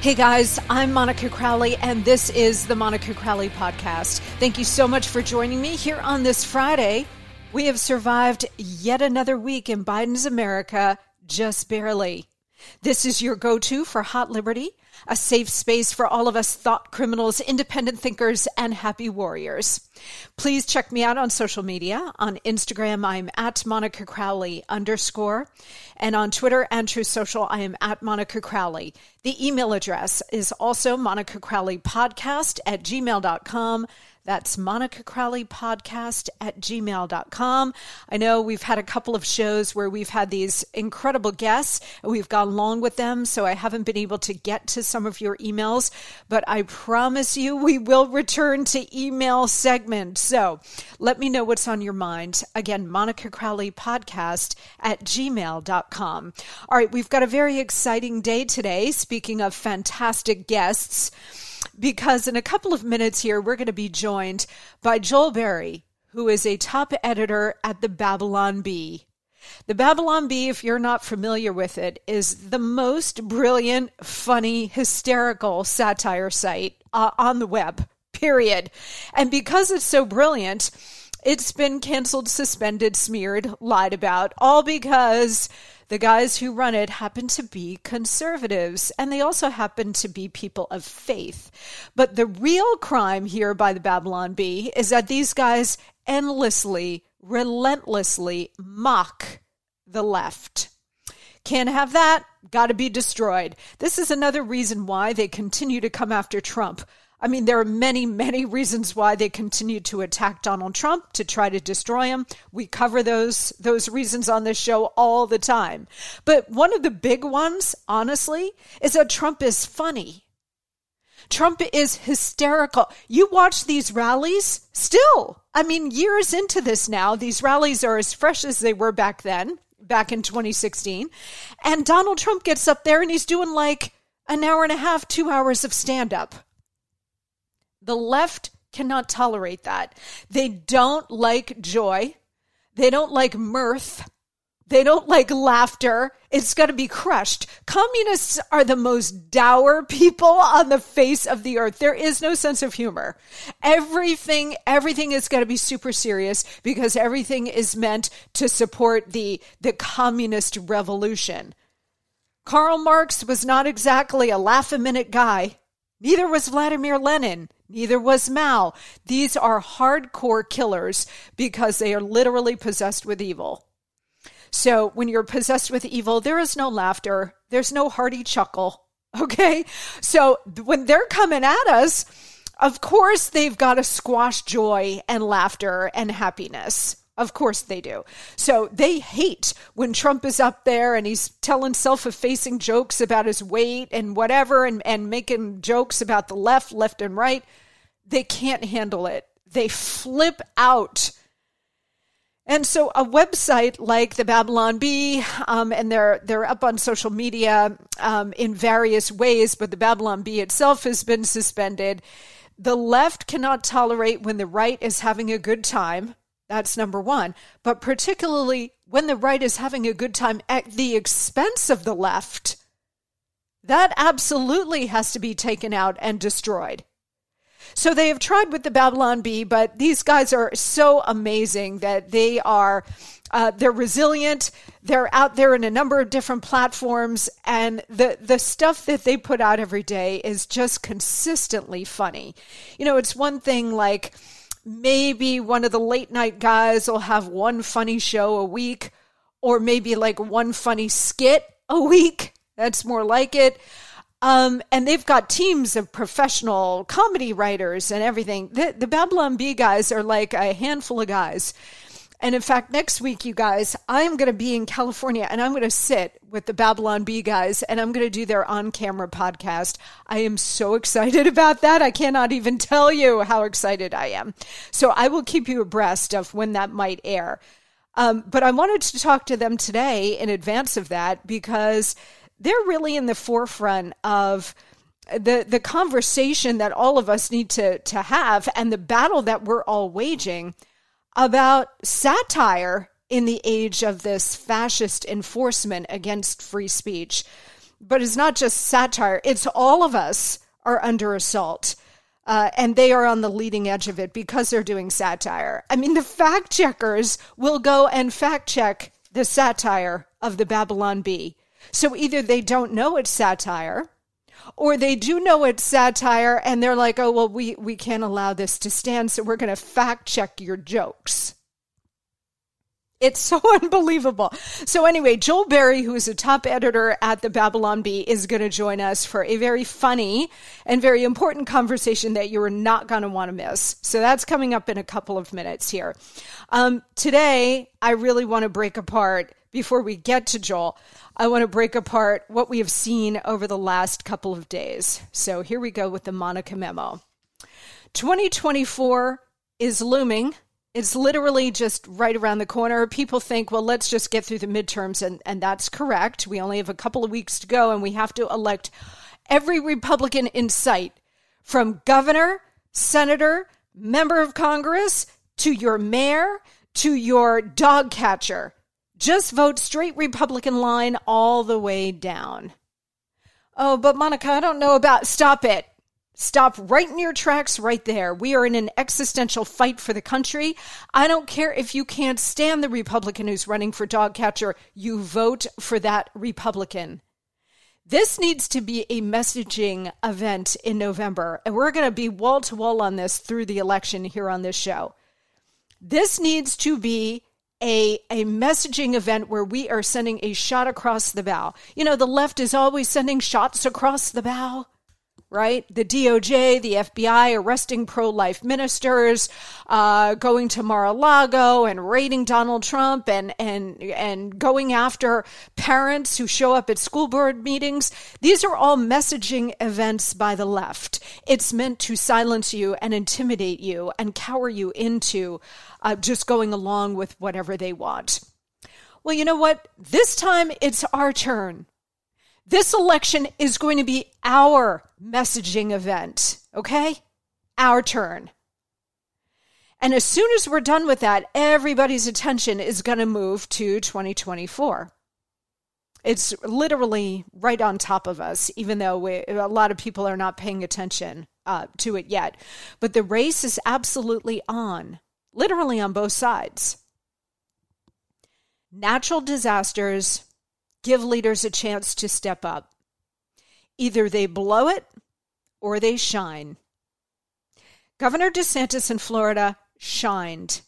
Hey guys, I'm Monica Crowley, and this is the Monica Crowley Podcast. Thank you so much for joining me here on this Friday. We have survived yet another week in Biden's America, just barely. This is your go to for Hot Liberty, a safe space for all of us thought criminals, independent thinkers, and happy warriors. Please check me out on social media. On Instagram, I'm at Monica Crowley underscore. And on Twitter and Truth Social, I am at Monica Crowley. The email address is also Monica Crowley podcast at gmail.com. That's Monica Crowley podcast at gmail.com. I know we've had a couple of shows where we've had these incredible guests and we've gone long with them, so I haven't been able to get to some of your emails, but I promise you we will return to email segment. So let me know what's on your mind. Again, Monica Crowley podcast at gmail.com. All right, we've got a very exciting day today. Speaking of fantastic guests, because in a couple of minutes here, we're going to be joined by Joel Berry, who is a top editor at the Babylon Bee. The Babylon Bee, if you're not familiar with it, is the most brilliant, funny, hysterical satire site uh, on the web, period. And because it's so brilliant, it's been canceled, suspended, smeared, lied about, all because the guys who run it happen to be conservatives, and they also happen to be people of faith. But the real crime here by the Babylon Bee is that these guys endlessly, relentlessly mock the left. Can't have that. Got to be destroyed. This is another reason why they continue to come after Trump. I mean, there are many, many reasons why they continue to attack Donald Trump to try to destroy him. We cover those those reasons on this show all the time. But one of the big ones, honestly, is that Trump is funny. Trump is hysterical. You watch these rallies still. I mean, years into this now, these rallies are as fresh as they were back then, back in 2016. And Donald Trump gets up there and he's doing like an hour and a half, two hours of stand up. The left cannot tolerate that. They don't like joy. They don't like mirth. They don't like laughter. It's going to be crushed. Communists are the most dour people on the face of the earth. There is no sense of humor. Everything, everything is going to be super serious because everything is meant to support the, the communist revolution. Karl Marx was not exactly a laugh a minute guy. Neither was Vladimir Lenin. Neither was Mao. These are hardcore killers because they are literally possessed with evil. So when you're possessed with evil, there is no laughter, there's no hearty chuckle. Okay. So when they're coming at us, of course, they've got to squash joy and laughter and happiness. Of course they do. So they hate when Trump is up there and he's telling self effacing jokes about his weight and whatever and, and making jokes about the left, left and right. They can't handle it. They flip out. And so a website like the Babylon Bee, um, and they're they're up on social media um, in various ways, but the Babylon Bee itself has been suspended. The left cannot tolerate when the right is having a good time. That's number one. But particularly when the right is having a good time at the expense of the left, that absolutely has to be taken out and destroyed. So they have tried with the Babylon Bee, but these guys are so amazing that they are uh, they're resilient. They're out there in a number of different platforms, and the the stuff that they put out every day is just consistently funny. You know, it's one thing like maybe one of the late night guys will have one funny show a week, or maybe like one funny skit a week. That's more like it. Um, and they've got teams of professional comedy writers and everything. The, the Babylon Bee guys are like a handful of guys. And in fact, next week, you guys, I'm going to be in California and I'm going to sit with the Babylon Bee guys and I'm going to do their on camera podcast. I am so excited about that. I cannot even tell you how excited I am. So I will keep you abreast of when that might air. Um, but I wanted to talk to them today in advance of that because they're really in the forefront of the the conversation that all of us need to to have and the battle that we're all waging about satire in the age of this fascist enforcement against free speech. But it's not just satire, it's all of us are under assault. Uh, and they are on the leading edge of it because they're doing satire. I mean, the fact checkers will go and fact check the satire of the Babylon Bee. So either they don't know it's satire, or they do know it's satire and they're like, oh, well, we, we can't allow this to stand, so we're going to fact check your jokes. It's so unbelievable. So, anyway, Joel Berry, who is a top editor at the Babylon Bee, is going to join us for a very funny and very important conversation that you are not going to want to miss. So, that's coming up in a couple of minutes here. Um, today, I really want to break apart before we get to Joel. I want to break apart what we have seen over the last couple of days. So here we go with the Monica memo. 2024 is looming. It's literally just right around the corner. People think, well, let's just get through the midterms, and, and that's correct. We only have a couple of weeks to go, and we have to elect every Republican in sight from governor, senator, member of Congress, to your mayor, to your dog catcher. Just vote straight Republican line all the way down. Oh, but Monica, I don't know about. Stop it. Stop right in your tracks right there. We are in an existential fight for the country. I don't care if you can't stand the Republican who's running for dog catcher, you vote for that Republican. This needs to be a messaging event in November, and we're going to be wall to wall on this through the election here on this show. This needs to be a, a messaging event where we are sending a shot across the bow. You know, the left is always sending shots across the bow right? The DOJ, the FBI arresting pro life ministers, uh, going to Mar a Lago and raiding Donald Trump and, and, and going after parents who show up at school board meetings. These are all messaging events by the left. It's meant to silence you and intimidate you and cower you into uh, just going along with whatever they want. Well, you know what? This time it's our turn. This election is going to be our messaging event, okay? Our turn. And as soon as we're done with that, everybody's attention is going to move to 2024. It's literally right on top of us, even though we, a lot of people are not paying attention uh, to it yet. But the race is absolutely on, literally on both sides. Natural disasters give leaders a chance to step up. Either they blow it or they shine. Governor DeSantis in Florida shined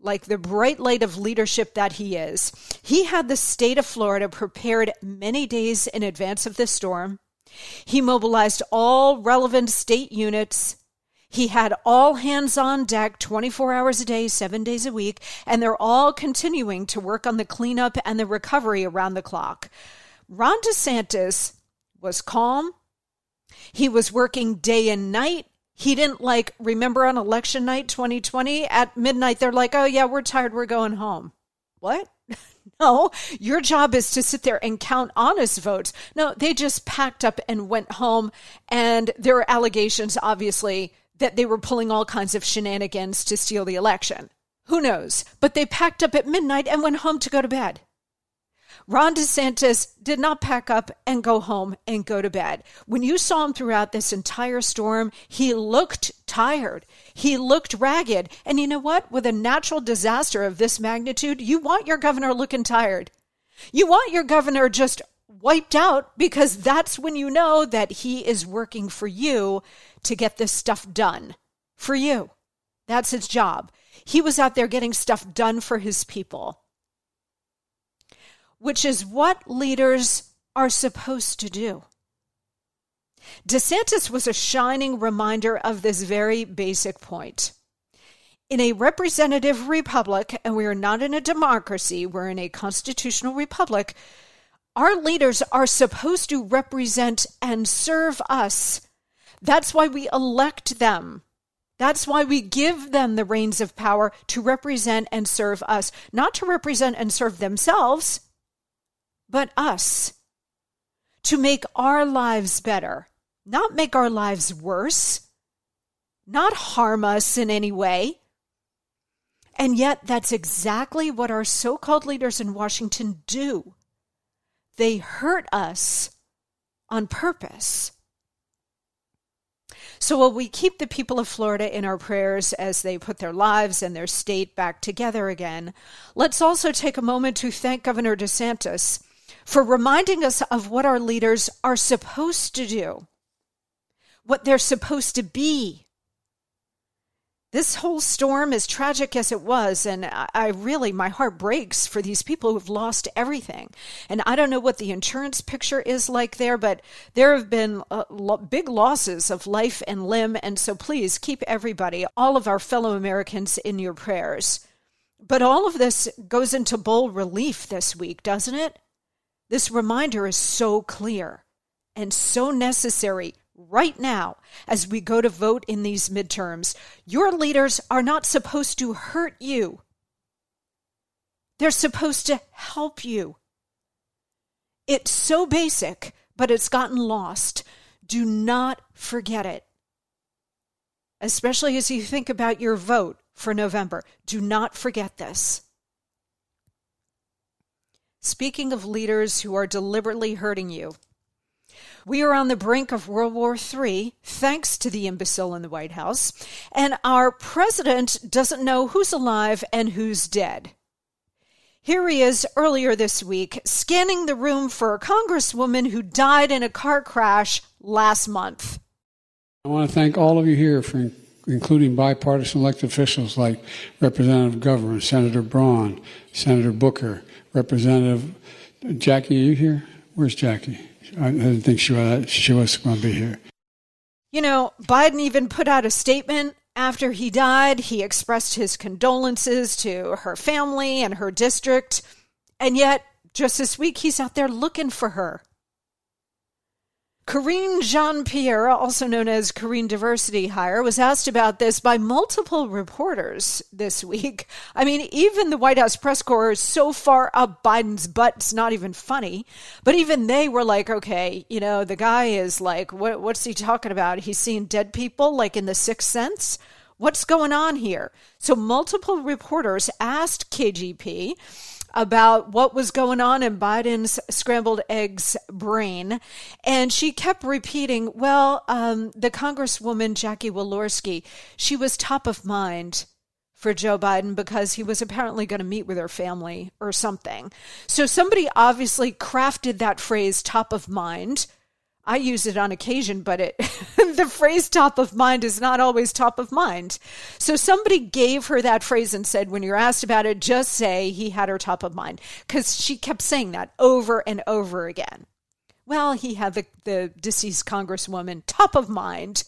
like the bright light of leadership that he is. He had the state of Florida prepared many days in advance of the storm. He mobilized all relevant state units. He had all hands on deck 24 hours a day, seven days a week, and they're all continuing to work on the cleanup and the recovery around the clock. Ron DeSantis was calm. He was working day and night. He didn't like, remember on election night 2020 at midnight, they're like, oh, yeah, we're tired, we're going home. What? no, your job is to sit there and count honest votes. No, they just packed up and went home. And there are allegations, obviously, that they were pulling all kinds of shenanigans to steal the election. Who knows? But they packed up at midnight and went home to go to bed. Ron DeSantis did not pack up and go home and go to bed. When you saw him throughout this entire storm, he looked tired. He looked ragged. And you know what? With a natural disaster of this magnitude, you want your governor looking tired. You want your governor just wiped out because that's when you know that he is working for you to get this stuff done. For you. That's his job. He was out there getting stuff done for his people which is what leaders are supposed to do. DeSantis was a shining reminder of this very basic point. In a representative republic, and we are not in a democracy, we're in a constitutional republic, our leaders are supposed to represent and serve us. That's why we elect them. That's why we give them the reins of power to represent and serve us, not to represent and serve themselves but us to make our lives better, not make our lives worse, not harm us in any way. And yet, that's exactly what our so called leaders in Washington do. They hurt us on purpose. So, while we keep the people of Florida in our prayers as they put their lives and their state back together again, let's also take a moment to thank Governor DeSantis for reminding us of what our leaders are supposed to do, what they're supposed to be. This whole storm, as tragic as it was, and I really, my heart breaks for these people who've lost everything. And I don't know what the insurance picture is like there, but there have been uh, big losses of life and limb. And so please keep everybody, all of our fellow Americans, in your prayers. But all of this goes into bold relief this week, doesn't it? This reminder is so clear and so necessary right now as we go to vote in these midterms. Your leaders are not supposed to hurt you, they're supposed to help you. It's so basic, but it's gotten lost. Do not forget it. Especially as you think about your vote for November. Do not forget this. Speaking of leaders who are deliberately hurting you, we are on the brink of World War III, thanks to the imbecile in the White House, and our president doesn't know who's alive and who's dead. Here he is earlier this week, scanning the room for a congresswoman who died in a car crash last month. I want to thank all of you here for including bipartisan elected officials like Representative Governor, Senator Braun, Senator Booker, Representative Jackie, are you here? Where's Jackie? I didn't think she was, she was going to be here. You know, Biden even put out a statement after he died. He expressed his condolences to her family and her district. And yet, just this week, he's out there looking for her. Karine Jean Pierre, also known as Karine Diversity Hire, was asked about this by multiple reporters this week. I mean, even the White House press corps is so far up Biden's butt, it's not even funny. But even they were like, okay, you know, the guy is like, what, what's he talking about? He's seeing dead people like in the sixth sense? What's going on here? So multiple reporters asked KJP about what was going on in Biden's scrambled eggs brain. And she kept repeating, well, um, the Congresswoman Jackie Walorski, she was top of mind for Joe Biden because he was apparently going to meet with her family or something. So somebody obviously crafted that phrase top of mind I use it on occasion, but it the phrase top of mind is not always top of mind. So somebody gave her that phrase and said, when you're asked about it, just say he had her top of mind. Because she kept saying that over and over again. Well, he had the, the deceased congresswoman top of mind.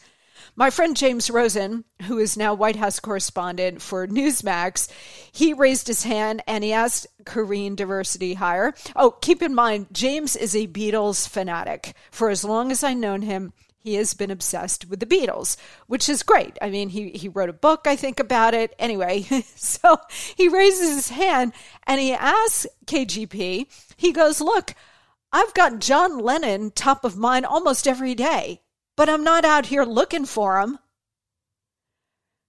My friend James Rosen, who is now White House correspondent for Newsmax, he raised his hand and he asked Karine Diversity Hire. Oh, keep in mind, James is a Beatles fanatic. For as long as I've known him, he has been obsessed with the Beatles, which is great. I mean, he, he wrote a book, I think, about it. Anyway, so he raises his hand and he asks KJP, he goes, Look, I've got John Lennon top of mind almost every day but I'm not out here looking for them.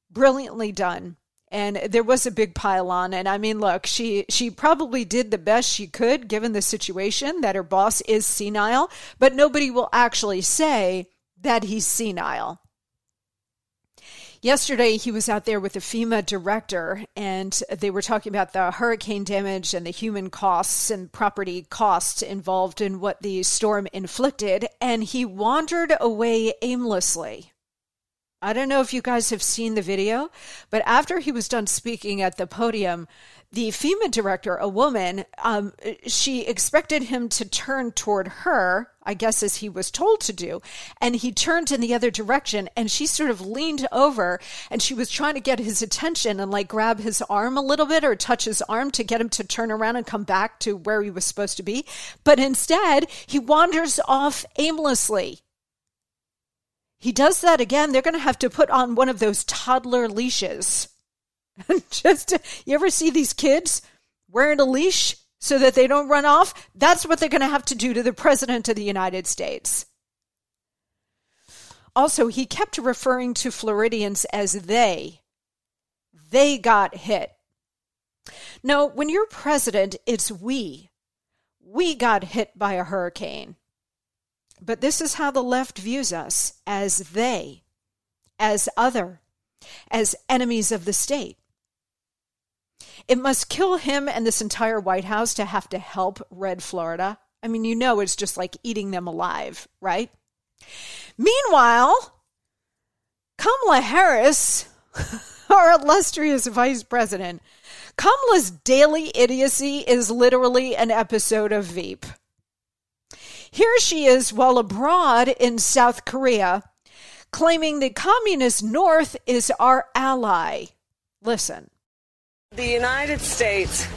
Brilliantly done. And there was a big pile on. And I mean, look, she, she probably did the best she could given the situation that her boss is senile, but nobody will actually say that he's senile. Yesterday, he was out there with the FEMA director, and they were talking about the hurricane damage and the human costs and property costs involved in what the storm inflicted. And he wandered away aimlessly. I don't know if you guys have seen the video, but after he was done speaking at the podium, the FEMA director, a woman, um, she expected him to turn toward her, I guess as he was told to do, and he turned in the other direction and she sort of leaned over and she was trying to get his attention and like grab his arm a little bit or touch his arm to get him to turn around and come back to where he was supposed to be. But instead, he wanders off aimlessly. He does that again, they're going to have to put on one of those toddler leashes Just you ever see these kids wearing a leash so that they don't run off? That's what they're going to have to do to the president of the United States. Also, he kept referring to Floridians as they. They got hit. No, when you're president, it's we. We got hit by a hurricane. But this is how the left views us as they, as other, as enemies of the state. It must kill him and this entire White House to have to help Red Florida. I mean, you know, it's just like eating them alive, right? Meanwhile, Kamala Harris, our illustrious vice president, Kamala's daily idiocy is literally an episode of Veep. Here she is while abroad in South Korea, claiming the communist North is our ally. Listen. The United States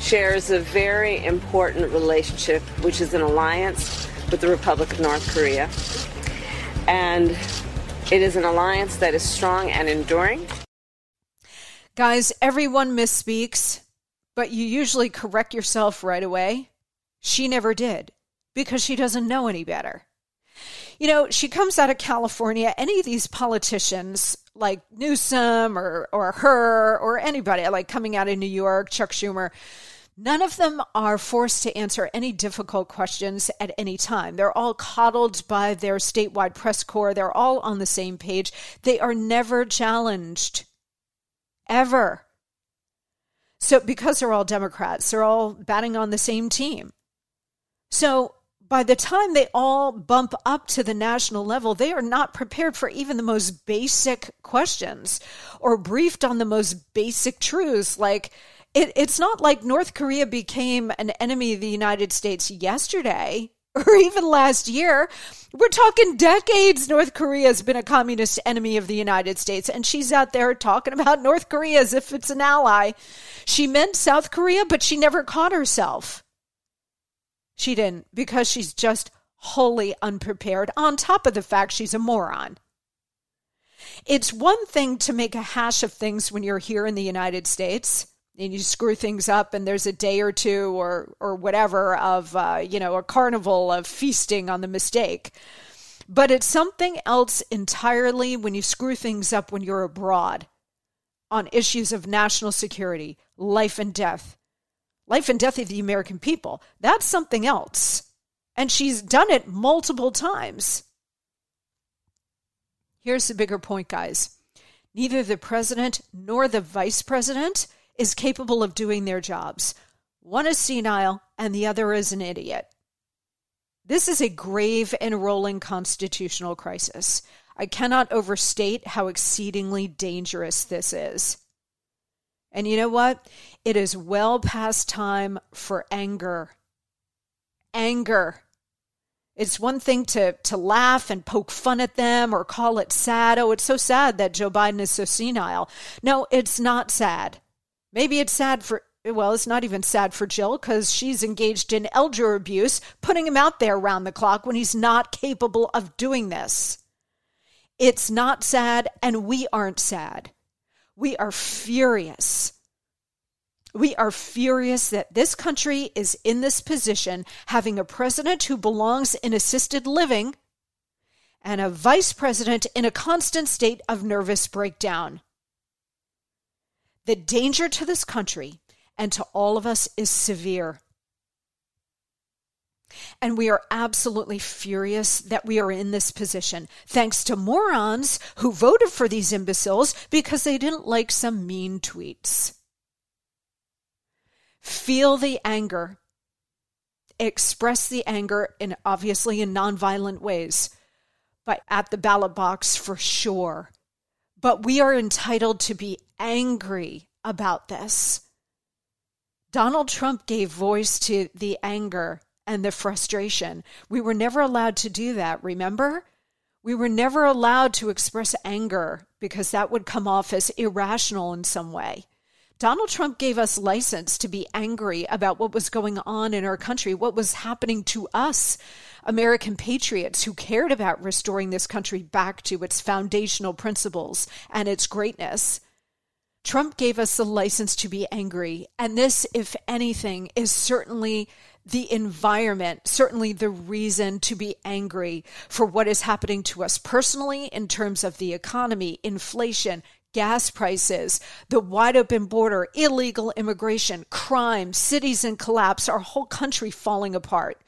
shares a very important relationship, which is an alliance with the Republic of North Korea. And it is an alliance that is strong and enduring. Guys, everyone misspeaks, but you usually correct yourself right away. She never did because she doesn't know any better. You know, she comes out of California. Any of these politicians like Newsom or or her or anybody like coming out of New York, Chuck Schumer, none of them are forced to answer any difficult questions at any time. They're all coddled by their statewide press corps. They're all on the same page. They are never challenged. Ever. So because they're all Democrats, they're all batting on the same team. So by the time they all bump up to the national level, they are not prepared for even the most basic questions or briefed on the most basic truths. Like, it, it's not like North Korea became an enemy of the United States yesterday or even last year. We're talking decades. North Korea has been a communist enemy of the United States, and she's out there talking about North Korea as if it's an ally. She meant South Korea, but she never caught herself. She didn't because she's just wholly unprepared, on top of the fact she's a moron. It's one thing to make a hash of things when you're here in the United States and you screw things up and there's a day or two or or whatever of uh, you know a carnival of feasting on the mistake but it's something else entirely when you screw things up when you're abroad on issues of national security life and death life and death of the American people. That's something else. And she's done it multiple times. Here's the bigger point, guys. Neither the president nor the vice president is capable of doing their jobs. One is senile and the other is an idiot. This is a grave and rolling constitutional crisis. I cannot overstate how exceedingly dangerous this is. And you know what? It is well past time for anger. Anger. It's one thing to, to laugh and poke fun at them or call it sad. Oh, it's so sad that Joe Biden is so senile. No, it's not sad. Maybe it's sad for, well, it's not even sad for Jill because she's engaged in elder abuse, putting him out there round the clock when he's not capable of doing this. It's not sad, and we aren't sad. We are furious. We are furious that this country is in this position, having a president who belongs in assisted living and a vice president in a constant state of nervous breakdown. The danger to this country and to all of us is severe. And we are absolutely furious that we are in this position, thanks to morons who voted for these imbeciles because they didn't like some mean tweets. Feel the anger. Express the anger in obviously in nonviolent ways, but at the ballot box for sure. But we are entitled to be angry about this. Donald Trump gave voice to the anger and the frustration. We were never allowed to do that, remember? We were never allowed to express anger because that would come off as irrational in some way. Donald Trump gave us license to be angry about what was going on in our country, what was happening to us, American patriots who cared about restoring this country back to its foundational principles and its greatness. Trump gave us the license to be angry. And this, if anything, is certainly the environment, certainly the reason to be angry for what is happening to us personally in terms of the economy, inflation, gas prices, the wide open border, illegal immigration, crime, cities in collapse, our whole country falling apart.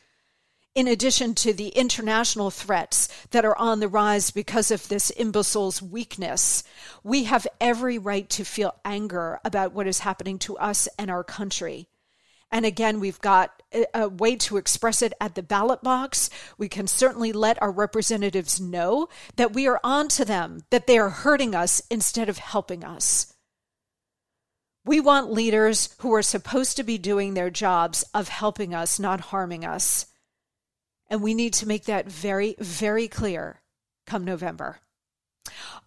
In addition to the international threats that are on the rise because of this imbecile's weakness, we have every right to feel anger about what is happening to us and our country. And again, we've got a way to express it at the ballot box. We can certainly let our representatives know that we are on to them, that they are hurting us instead of helping us. We want leaders who are supposed to be doing their jobs of helping us, not harming us. And we need to make that very, very clear come November.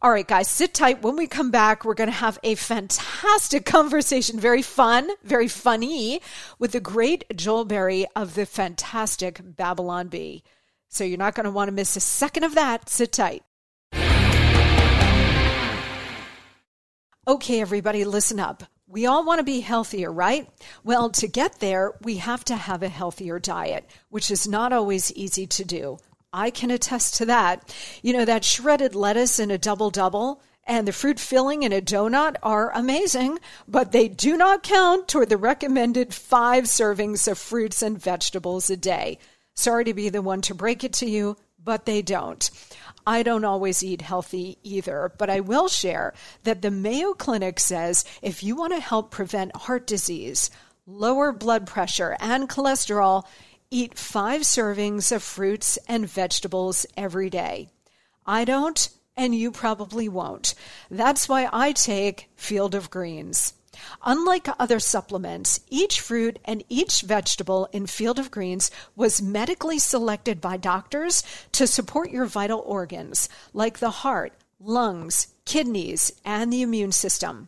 All right, guys, sit tight. When we come back, we're going to have a fantastic conversation, very fun, very funny, with the great Joel Berry of the fantastic Babylon Bee. So you're not going to want to miss a second of that. Sit tight. Okay, everybody, listen up. We all want to be healthier, right? Well, to get there, we have to have a healthier diet, which is not always easy to do. I can attest to that. You know, that shredded lettuce in a double double and the fruit filling in a donut are amazing, but they do not count toward the recommended five servings of fruits and vegetables a day. Sorry to be the one to break it to you, but they don't. I don't always eat healthy either, but I will share that the Mayo Clinic says if you want to help prevent heart disease, lower blood pressure, and cholesterol, eat five servings of fruits and vegetables every day. I don't, and you probably won't. That's why I take Field of Greens. Unlike other supplements, each fruit and each vegetable in Field of Greens was medically selected by doctors to support your vital organs, like the heart, lungs, kidneys, and the immune system.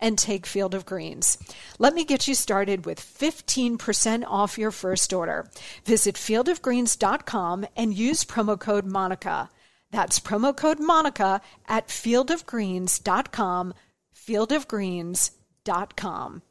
and take Field of Greens. Let me get you started with 15% off your first order. Visit fieldofgreens.com and use promo code Monica. That's promo code Monica at fieldofgreens.com, fieldofgreens.com.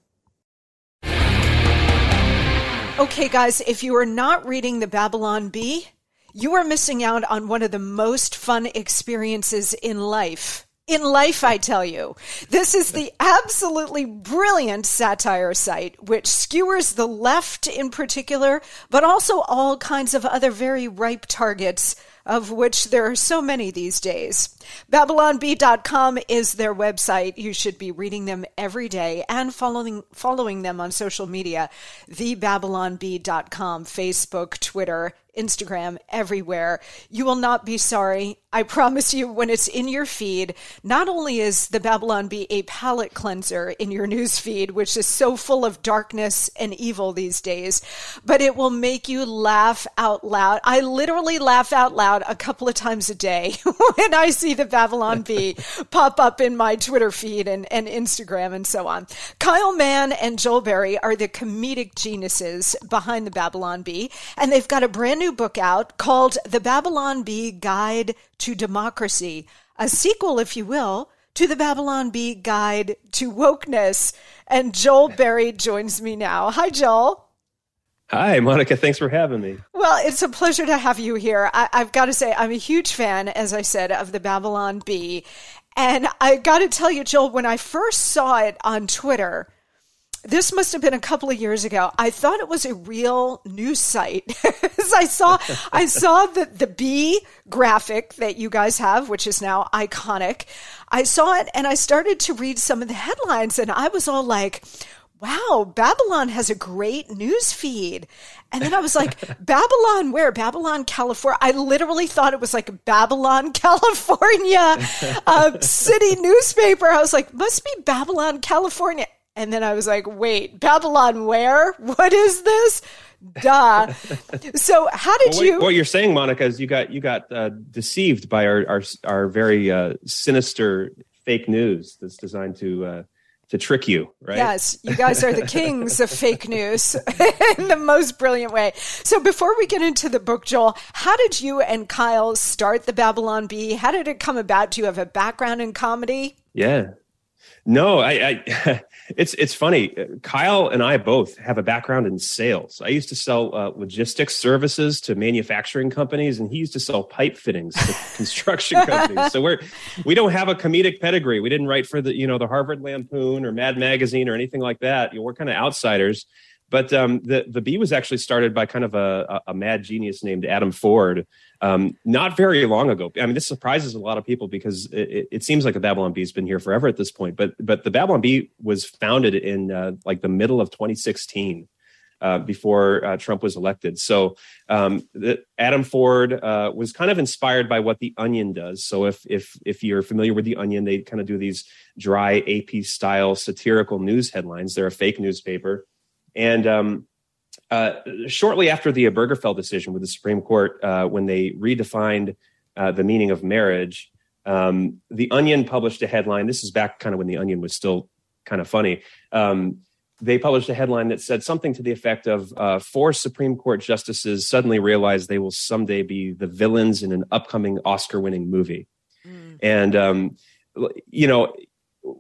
Okay, guys, if you are not reading the Babylon Bee, you are missing out on one of the most fun experiences in life in life, I tell you. This is the absolutely brilliant satire site, which skewers the left in particular, but also all kinds of other very ripe targets of which there are so many these days. BabylonBee.com is their website. You should be reading them every day and following following them on social media. TheBabylonBee.com, Facebook, Twitter, Instagram, everywhere. You will not be sorry. I promise you, when it's in your feed, not only is the Babylon Bee a palate cleanser in your news feed, which is so full of darkness and evil these days, but it will make you laugh out loud. I literally laugh out loud a couple of times a day when I see the Babylon Bee pop up in my Twitter feed and, and Instagram and so on. Kyle Mann and Joel Berry are the comedic geniuses behind the Babylon Bee, and they've got a brand new book out called The Babylon Bee Guide to Democracy, a sequel, if you will, to the Babylon Bee Guide to Wokeness. And Joel Berry joins me now. Hi, Joel. Hi, Monica. Thanks for having me. Well, it's a pleasure to have you here. I, have got to say, I'm a huge fan, as I said, of the Babylon Bee. And I got to tell you, Joel, when I first saw it on Twitter, this must have been a couple of years ago. I thought it was a real news site. I saw I saw the the bee graphic that you guys have, which is now iconic. I saw it and I started to read some of the headlines and I was all like, wow, Babylon has a great news feed. And then I was like, Babylon, where? Babylon, California. I literally thought it was like Babylon, California, uh, city newspaper. I was like, must be Babylon, California. And then I was like, wait, Babylon where? What is this? Duh. so how did well, you what you're saying, Monica, is you got you got uh, deceived by our our, our very uh, sinister fake news that's designed to uh, to trick you, right? Yes, you guys are the kings of fake news in the most brilliant way. So before we get into the book, Joel, how did you and Kyle start the Babylon Bee? How did it come about? Do you have a background in comedy? Yeah. No, I, I It's it's funny. Kyle and I both have a background in sales. I used to sell uh, logistics services to manufacturing companies, and he used to sell pipe fittings to construction companies. So we're we don't have a comedic pedigree. We didn't write for the you know the Harvard Lampoon or Mad Magazine or anything like that. You know, we're kind of outsiders. But um, the the Bee was actually started by kind of a, a mad genius named Adam Ford, um, not very long ago. I mean, this surprises a lot of people because it, it, seems like the Babylon Bee's been here forever at this point. But but the Babylon Bee was founded in uh, like the middle of 2016. Uh, before uh, Trump was elected. So um, the, Adam Ford uh, was kind of inspired by what the Onion does. So if if if you're familiar with the Onion, they kind of do these dry AP style satirical news headlines. They're a fake newspaper, and um, uh, shortly after the Obergefell decision with the Supreme Court, uh, when they redefined uh, the meaning of marriage, um, the Onion published a headline. This is back kind of when the Onion was still kind of funny. Um, they published a headline that said something to the effect of uh, four Supreme Court justices suddenly realize they will someday be the villains in an upcoming Oscar winning movie. Mm. And, um, you know,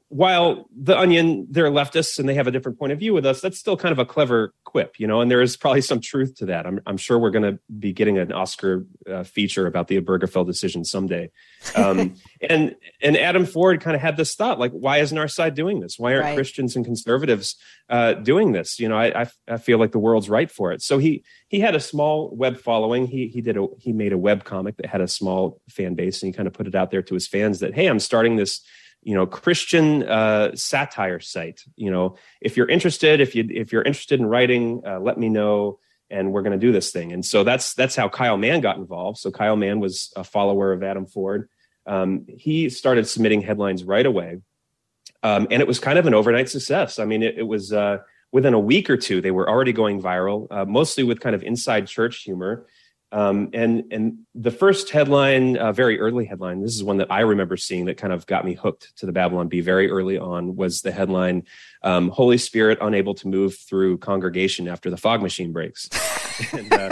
while the onion they're leftists and they have a different point of view with us that's still kind of a clever quip you know and there is probably some truth to that. I'm, I'm sure we're going to be getting an oscar uh, feature about the obergefell decision someday. Um, and and adam ford kind of had this thought like why isn't our side doing this? Why aren't right. christians and conservatives uh, doing this? You know I, I, I feel like the world's right for it. So he he had a small web following. He he did a he made a web comic that had a small fan base and he kind of put it out there to his fans that hey i'm starting this you know christian uh, satire site. You know if you're interested if you if you're interested in writing uh, let me know and we're going to do this thing. And so that's that's how kyle mann got involved. So kyle mann was a follower of adam ford. Um, he started submitting headlines right away. Um, and it was kind of an overnight success. I mean it, it was uh, within a week or two they were already going viral uh, mostly with kind of inside church humor um, and and the first headline, uh, very early headline, this is one that I remember seeing that kind of got me hooked to the Babylon Bee very early on. Was the headline um, "Holy Spirit unable to move through congregation after the fog machine breaks"? and, uh,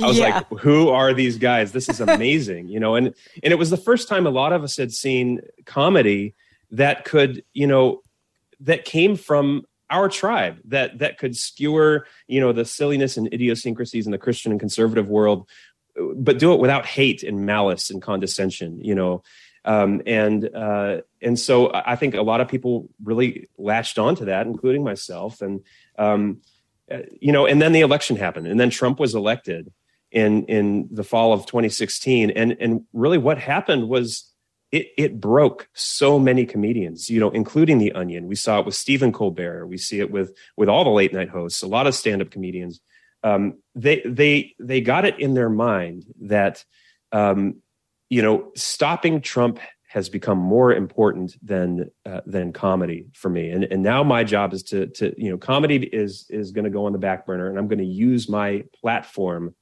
I was yeah. like, "Who are these guys? This is amazing!" you know, and and it was the first time a lot of us had seen comedy that could, you know, that came from our tribe that that could skewer you know the silliness and idiosyncrasies in the christian and conservative world but do it without hate and malice and condescension you know Um, and uh, and so I think a lot of people really latched onto that, including myself. And um, uh, you know, and then the election happened, and then Trump was elected in in the fall of 2016. And and really, what happened was it it broke so many comedians, you know, including the Onion. We saw it with Stephen Colbert. We see it with with all the late night hosts, a lot of stand up comedians. Um, they they they got it in their mind that um, you know stopping Trump has become more important than uh, than comedy for me and and now my job is to to you know comedy is is going to go on the back burner and i'm going to use my platform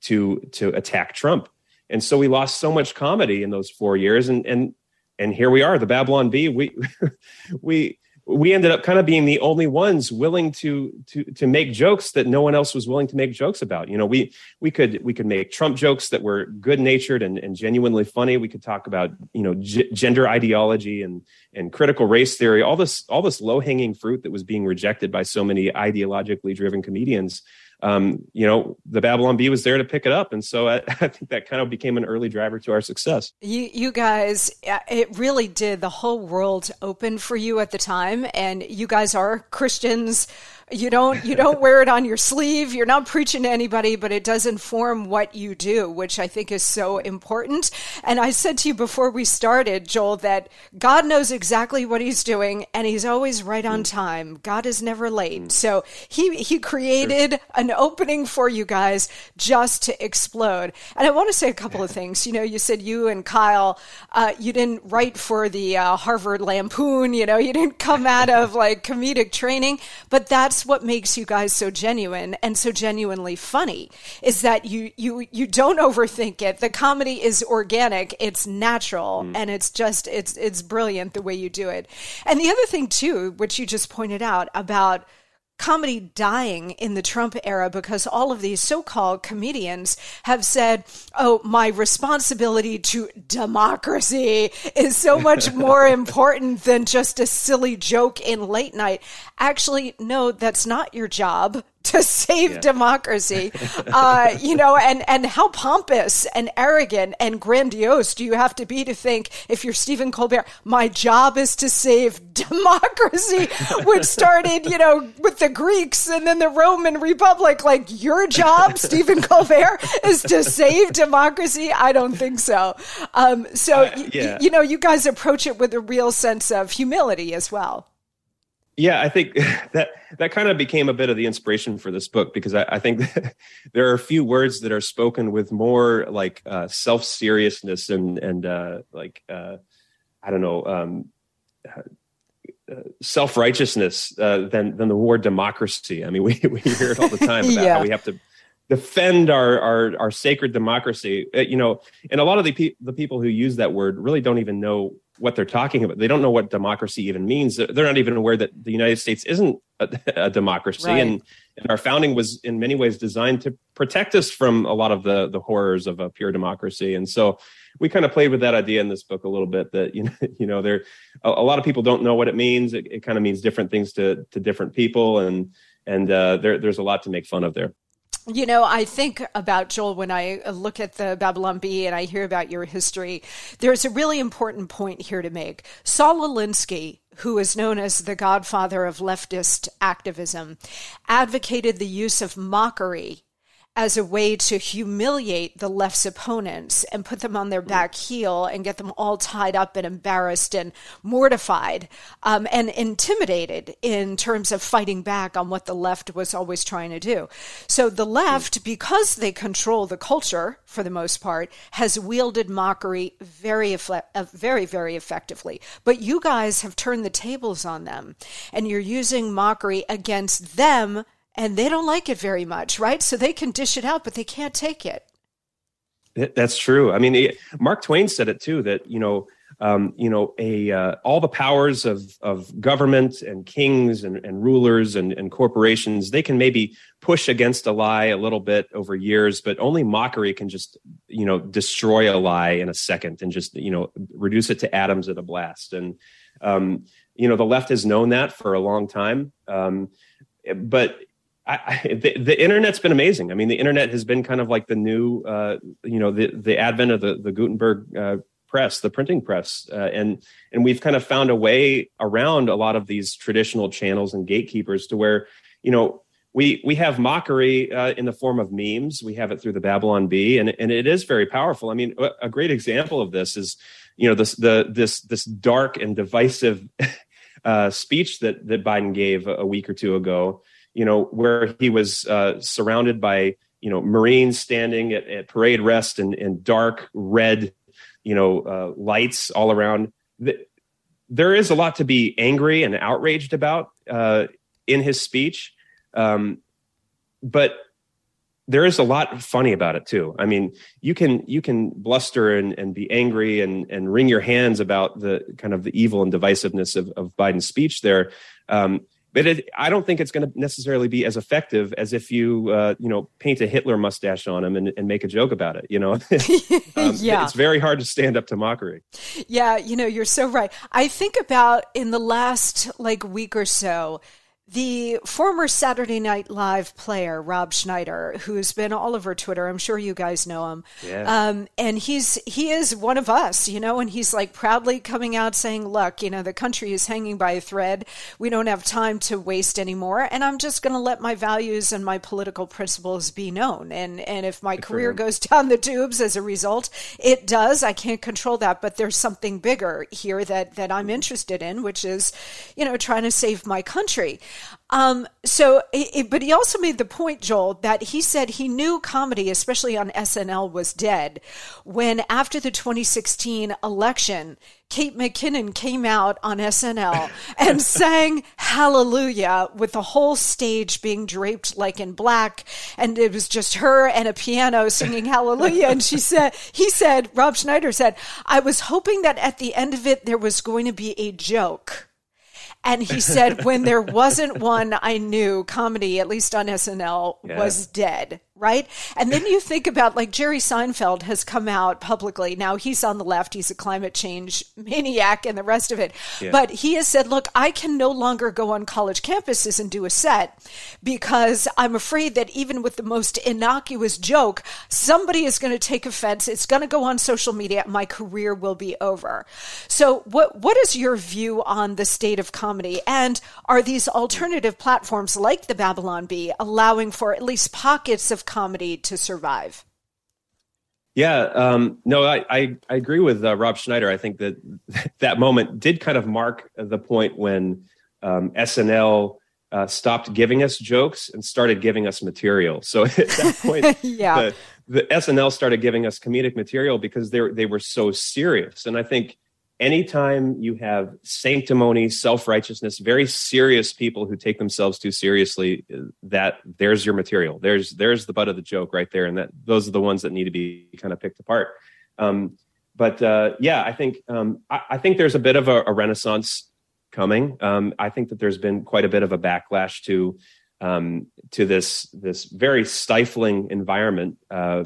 to to attack trump and so we lost so much comedy in those four years and and and here we are the babylon bee. We we we ended up kind of being the only ones willing to to to make jokes that no one else was willing to make jokes about. You know we we could we could make trump jokes that were good natured and, and genuinely funny. We could talk about you know g- gender ideology and and critical race theory all this all this low hanging fruit that was being rejected by so many ideologically driven comedians um, you know, the Babylon Bee was there to pick it up. And so I, I, think that kind of became an early driver to our success. You, you guys, it really did. The whole world open for you at the time. And you guys are Christians you don't you don't wear it on your sleeve. You're not preaching to anybody but it does inform what you do which i think is so important. And i said to you before we started joel that god knows exactly what he's doing and he's always right on time. God is never late. So he he created sure. an opening for you guys just to explode. And i want to say a couple of things. You know you said you and kyle uh, you didn't write for the uh, harvard lampoon you know you didn't come out of like comedic training but that's that's what makes you guys so genuine and so genuinely funny is that you you you don't overthink it. The comedy is organic, it's natural, mm. and it's just it's it's brilliant the way you do it. And the other thing too, which you just pointed out about comedy dying in the Trump era because all of these so called comedians have said, oh, my responsibility to democracy is so much more important than just a silly joke in late night. Actually, no, that's not your job to save yeah. democracy. Uh, you know, and, and how pompous and arrogant and grandiose do you have to be to think, if you're Stephen Colbert, my job is to save democracy, which started, you know, with the Greeks and then the Roman Republic. Like, your job, Stephen Colbert, is to save democracy? I don't think so. Um, so, uh, yeah. y- you know, you guys approach it with a real sense of humility as well. Yeah, I think that that kind of became a bit of the inspiration for this book because I, I think there are a few words that are spoken with more like uh, self seriousness and and uh, like uh, I don't know um, uh, self righteousness uh, than than the word democracy. I mean, we we hear it all the time about yeah. how we have to defend our our, our sacred democracy. Uh, you know, and a lot of the pe- the people who use that word really don't even know what they're talking about. They don't know what democracy even means. They're not even aware that the United States isn't a, a democracy, right. and, and our founding was in many ways designed to protect us from a lot of the the horrors of a pure democracy. And so we kind of played with that idea in this book a little bit. That you know, you know, there a, a lot of people don't know what it means. It, it, kind of means different things to to different people, and and uh, there, there's a lot to make fun of there. You know, I think about Joel when I look at the Babylon Bee and I hear about your history. There's a really important point here to make. Saul Alinsky, who is known as the godfather of leftist activism, advocated the use of mockery as a way to humiliate the left's opponents and put them on their back heel and get them all tied up and embarrassed and mortified um, and intimidated in terms of fighting back on what the left was always trying to do. So the left, because they control the culture for the most part, has wielded mockery very, uh, very, very effectively. But you guys have turned the tables on them and you're using mockery against them and they don't like it very much, right? So they can dish it out, but they can't take it. That's true. I mean, Mark Twain said it too. That you know, um, you know, a uh, all the powers of of government and kings and, and rulers and, and corporations, they can maybe push against a lie a little bit over years, but only mockery can just you know destroy a lie in a second and just you know reduce it to atoms at a blast. And um, you know, the left has known that for a long time. Um, but I, the, the, internet's been amazing. I mean, the internet has been kind of like the new, uh, you know, the the advent of the the Gutenberg uh, press, the printing press, uh, and and we've kind of found a way around a lot of these traditional channels and gatekeepers to where you know we we have mockery uh, in the form of memes. We have it through the Babylon Bee, and and it is very powerful. I mean, a great example of this is you know this the this this dark and divisive uh, speech that that Biden gave a week or two ago. You know, where he was uh, surrounded by you know Marines standing at, at parade rest and, and dark red you know uh, lights all around. There is a lot to be angry and outraged about uh, in his speech, um, but there is a lot funny about it too. I mean, you can you can bluster and, and be angry and and wring your hands about the kind of the evil and divisiveness of, of Biden's speech there. Um, but it, I don't think it's going to necessarily be as effective as if you, uh, you know, paint a Hitler mustache on him and, and make a joke about it. You know, um, yeah, it's very hard to stand up to mockery. Yeah, you know, you're so right. I think about in the last like week or so, the former Saturday Night Live player Rob Schneider, who's been all over Twitter, I'm sure you guys know him. Yeah. Um, and he's he is one of us, you know, and he's like proudly coming out saying, "Look, you know, the country is hanging by a thread. We don't have time to waste anymore, and I'm just going to let my values and my political principles be known. And and if my Good career goes down the tubes as a result, it does. I can't control that, but there's something bigger here that that I'm interested in, which is, you know, trying to save my country." Um, so, it, but he also made the point, Joel, that he said he knew comedy, especially on SNL, was dead when after the 2016 election, Kate McKinnon came out on SNL and sang Hallelujah with the whole stage being draped like in black. And it was just her and a piano singing Hallelujah. And she said, he said, Rob Schneider said, I was hoping that at the end of it, there was going to be a joke and he said, when there wasn't one, I knew comedy, at least on SNL, yeah. was dead right? And then you think about like Jerry Seinfeld has come out publicly. Now he's on the left, he's a climate change maniac and the rest of it. Yeah. But he has said, look, I can no longer go on college campuses and do a set because I'm afraid that even with the most innocuous joke, somebody is going to take offense. It's going to go on social media. My career will be over. So what what is your view on the state of comedy? And are these alternative platforms like the Babylon Bee allowing for at least pockets of comedy to survive? Yeah, um, no, I, I, I, agree with uh, Rob Schneider. I think that that moment did kind of mark the point when um, SNL uh, stopped giving us jokes and started giving us material. So at that point, yeah. the, the SNL started giving us comedic material because they they were so serious. And I think anytime you have sanctimony, self righteousness, very serious people who take themselves too seriously, that there's your material. There's there's the butt of the joke right there, and that those are the ones that need to be kind of picked apart. Um, but uh, yeah, I think um, I, I, think there's a bit of a, a renaissance coming. Um, I think that there's been quite a bit of a backlash to um, to this this very stifling environment. Uh,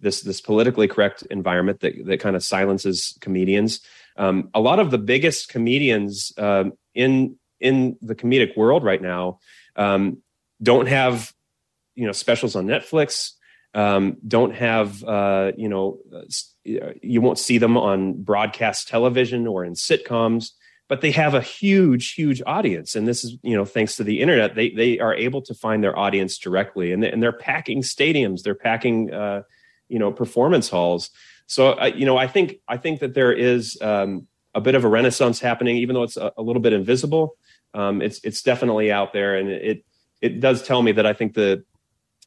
this this politically correct environment that that kind of silences comedians. Um, a lot of the biggest comedians um, in in the comedic world right now um, don't have you know specials on Netflix. Um, don't have uh, you know you won't see them on broadcast television or in sitcoms but they have a huge huge audience and this is you know thanks to the internet they they are able to find their audience directly and, they, and they're packing stadiums they're packing uh, you know performance halls so uh, you know, I think I think that there is um, a bit of a renaissance happening, even though it's a, a little bit invisible. Um, it's it's definitely out there, and it it does tell me that I think the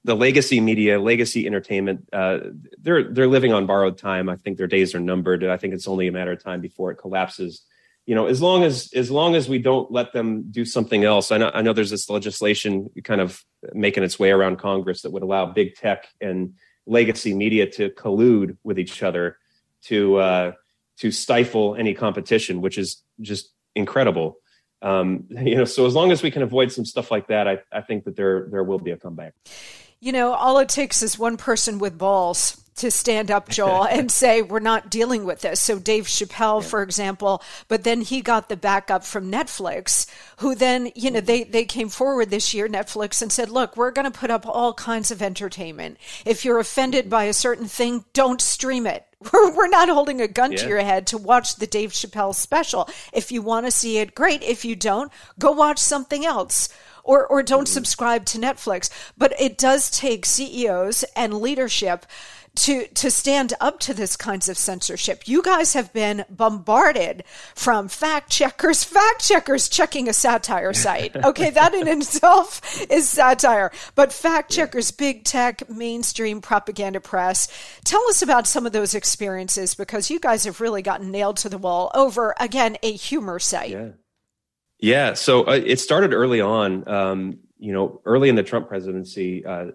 the legacy media, legacy entertainment, uh, they're they're living on borrowed time. I think their days are numbered. and I think it's only a matter of time before it collapses. You know, as long as as long as we don't let them do something else. I know I know there's this legislation kind of making its way around Congress that would allow big tech and legacy media to collude with each other to uh, to stifle any competition, which is just incredible. Um, you know, so as long as we can avoid some stuff like that, I, I think that there there will be a comeback. You know, all it takes is one person with balls to stand up, Joel, and say, we're not dealing with this. So, Dave Chappelle, yeah. for example, but then he got the backup from Netflix, who then, you know, they, they came forward this year, Netflix, and said, look, we're going to put up all kinds of entertainment. If you're offended by a certain thing, don't stream it. We're, we're not holding a gun yeah. to your head to watch the Dave Chappelle special. If you want to see it, great. If you don't, go watch something else or, or don't mm-hmm. subscribe to Netflix. But it does take CEOs and leadership to to stand up to this kinds of censorship. You guys have been bombarded from fact checkers, fact checkers checking a satire site. Okay, that in itself is satire. But fact checkers, big tech, mainstream propaganda press. Tell us about some of those experiences because you guys have really gotten nailed to the wall over again a humor site. Yeah. Yeah, so uh, it started early on. Um, you know, early in the Trump presidency, uh,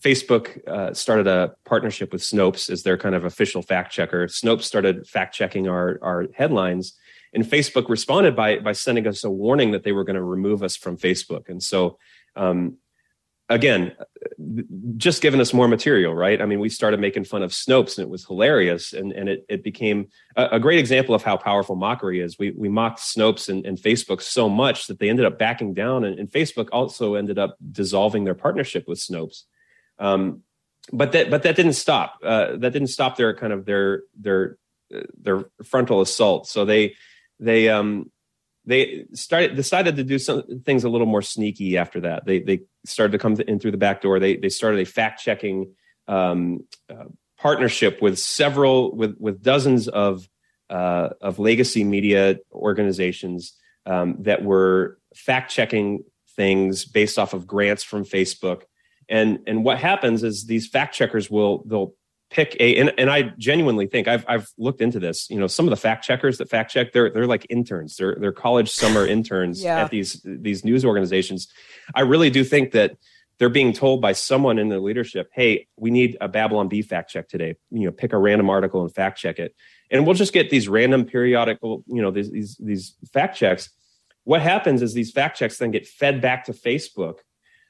Facebook uh, started a partnership with Snopes as their kind of official fact checker. Snopes started fact checking our our headlines, and Facebook responded by by sending us a warning that they were going to remove us from Facebook. And so, um, again, just giving us more material, right? I mean, we started making fun of Snopes, and it was hilarious, and and it it became a, a great example of how powerful mockery is. We we mocked Snopes and, and Facebook so much that they ended up backing down, and, and Facebook also ended up dissolving their partnership with Snopes. Um, but that but that didn't stop. Uh, that didn't stop their kind of their their their frontal assault. So they they um, they started decided to do some things a little more sneaky after that. They they started to come in through the back door. They they started a fact checking um, uh, partnership with several with with dozens of uh, of legacy media organizations um, that were fact checking things based off of grants from Facebook and and what happens is these fact checkers will they'll pick a and, and I genuinely think I've I've looked into this. You know, some of the fact checkers that fact check, they're they're like interns. They're they're college summer interns yeah. at these these news organizations. I really do think that they're being told by someone in the leadership, hey, we need a Babylon Bee fact check today. You know, pick a random article and fact check it. And we'll just get these random periodical, you know, these these, these fact checks. What happens is these fact checks then get fed back to Facebook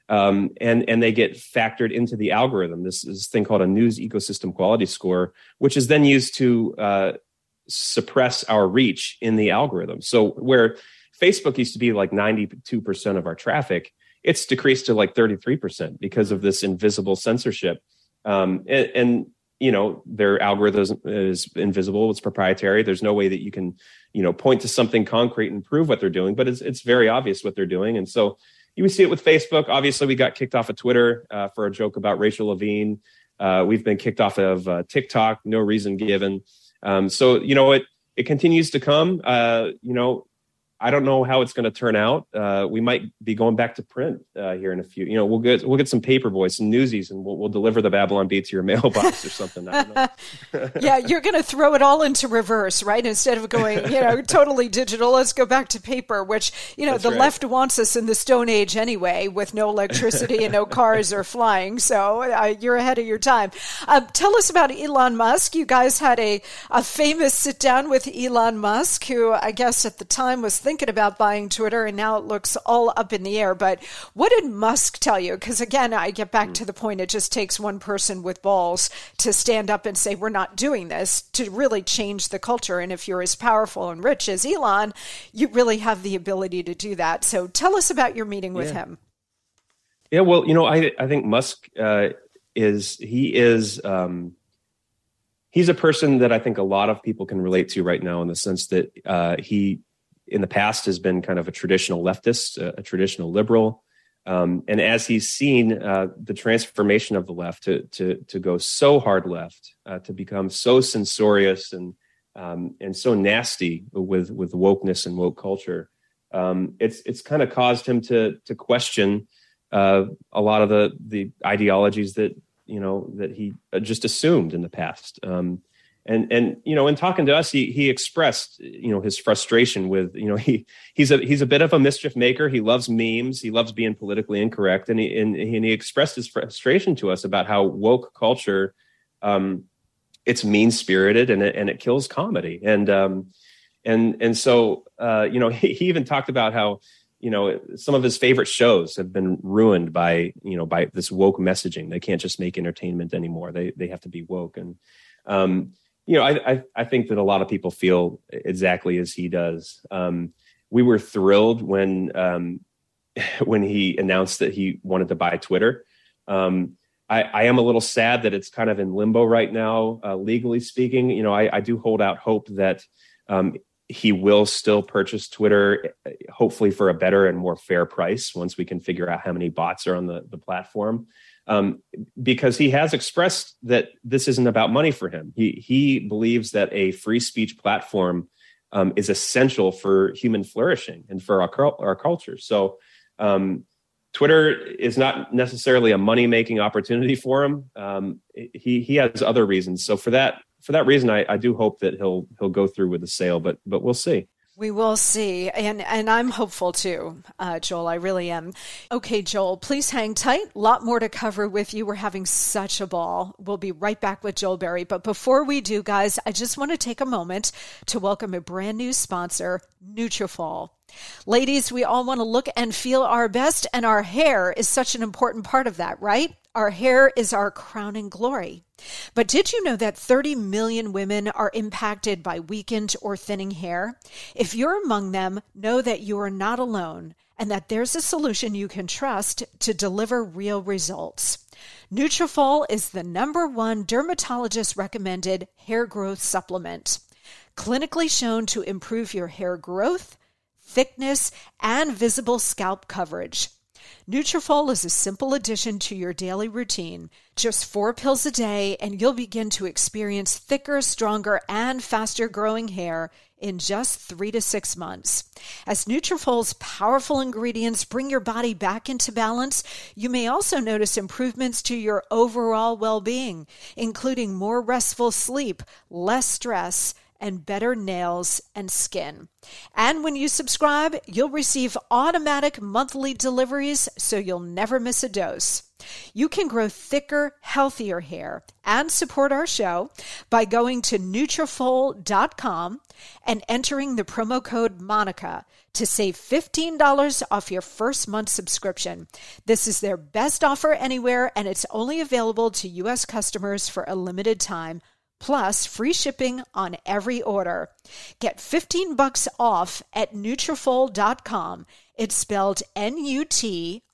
um, and and they get factored into the algorithm. This is this thing called a news ecosystem quality score, which is then used to uh, suppress our reach in the algorithm. So where Facebook used to be like ninety two percent of our traffic, it's decreased to like thirty three percent because of this invisible censorship. Um, and, and you know their algorithm is invisible it's proprietary there's no way that you can you know point to something concrete and prove what they're doing but it's it's very obvious what they're doing and so you see it with Facebook. Obviously, we got kicked off of Twitter uh, for a joke about Rachel Levine. Uh, we've been kicked off of uh, TikTok, no reason given. Um, so you know it it continues to come. Uh, you know, I don't know how it's going to turn out. Uh, we might be going back to print uh, here in a few. You know, we'll get we'll get some paper boys, some newsies, and we'll, we'll deliver the Babylon Bee to your mailbox or something. yeah, you're going to throw it all into reverse, right? Instead of going, you know, totally digital, let's go back to paper. Which you know, That's the right. left wants us in the Stone Age anyway, with no electricity and no cars or flying. So uh, you're ahead of your time. Uh, tell us about Elon Musk. You guys had a a famous sit down with Elon Musk, who I guess at the time was thinking thinking about buying Twitter, and now it looks all up in the air. But what did Musk tell you? Because again, I get back to the point it just takes one person with balls to stand up and say, we're not doing this to really change the culture. And if you're as powerful and rich as Elon, you really have the ability to do that. So tell us about your meeting with yeah. him. Yeah, well, you know, I, I think Musk uh, is, he is, um, he's a person that I think a lot of people can relate to right now in the sense that uh, he in the past has been kind of a traditional leftist, a, a traditional liberal. Um, and as he's seen uh, the transformation of the left to to to go so hard left, uh, to become so censorious and um, and so nasty with with wokeness and woke culture, um, it's it's kind of caused him to to question uh, a lot of the the ideologies that you know that he just assumed in the past. Um, and and you know in talking to us he he expressed you know his frustration with you know he he's a he's a bit of a mischief maker he loves memes he loves being politically incorrect and he and, and he expressed his frustration to us about how woke culture um it's mean spirited and it and it kills comedy and um and and so uh you know he, he even talked about how you know, some of his favorite shows have been ruined by, you know, by this woke messaging. They can't just make entertainment anymore. They they have to be woke. And um, you know, I, I, I think that a lot of people feel exactly as he does. Um, we were thrilled when um, when he announced that he wanted to buy Twitter. Um, I, I, am a little sad that it's kind of in limbo right now, uh, legally speaking. You know, I, I, do hold out hope that um, he will still purchase Twitter, hopefully for a better and more fair price once we can figure out how many bots are on the, the platform. Um, because he has expressed that this isn't about money for him. He he believes that a free speech platform um, is essential for human flourishing and for our our culture. So. Um, Twitter is not necessarily a money making opportunity for him. Um, he he has other reasons. So for that for that reason, I, I do hope that he'll he'll go through with the sale, but but we'll see. We will see, and and I'm hopeful too, uh, Joel. I really am. Okay, Joel, please hang tight. A lot more to cover with you. We're having such a ball. We'll be right back with Joel Berry. But before we do, guys, I just want to take a moment to welcome a brand new sponsor, Nutrafol. Ladies, we all want to look and feel our best, and our hair is such an important part of that, right? Our hair is our crowning glory. But did you know that 30 million women are impacted by weakened or thinning hair? If you're among them, know that you are not alone and that there's a solution you can trust to deliver real results. Nutrafol is the number one dermatologist recommended hair growth supplement. Clinically shown to improve your hair growth, thickness, and visible scalp coverage. Nutrafol is a simple addition to your daily routine. Just four pills a day, and you'll begin to experience thicker, stronger, and faster growing hair in just three to six months. As Nutrafol's powerful ingredients bring your body back into balance, you may also notice improvements to your overall well being, including more restful sleep, less stress, and better nails and skin. And when you subscribe, you'll receive automatic monthly deliveries so you'll never miss a dose. You can grow thicker, healthier hair and support our show by going to Nutrafol.com and entering the promo code MONICA to save $15 off your first month subscription. This is their best offer anywhere and it's only available to U.S. customers for a limited time plus free shipping on every order. Get 15 bucks off at Nutrafol.com. It's spelled N-U-T-R-A-F-O-L.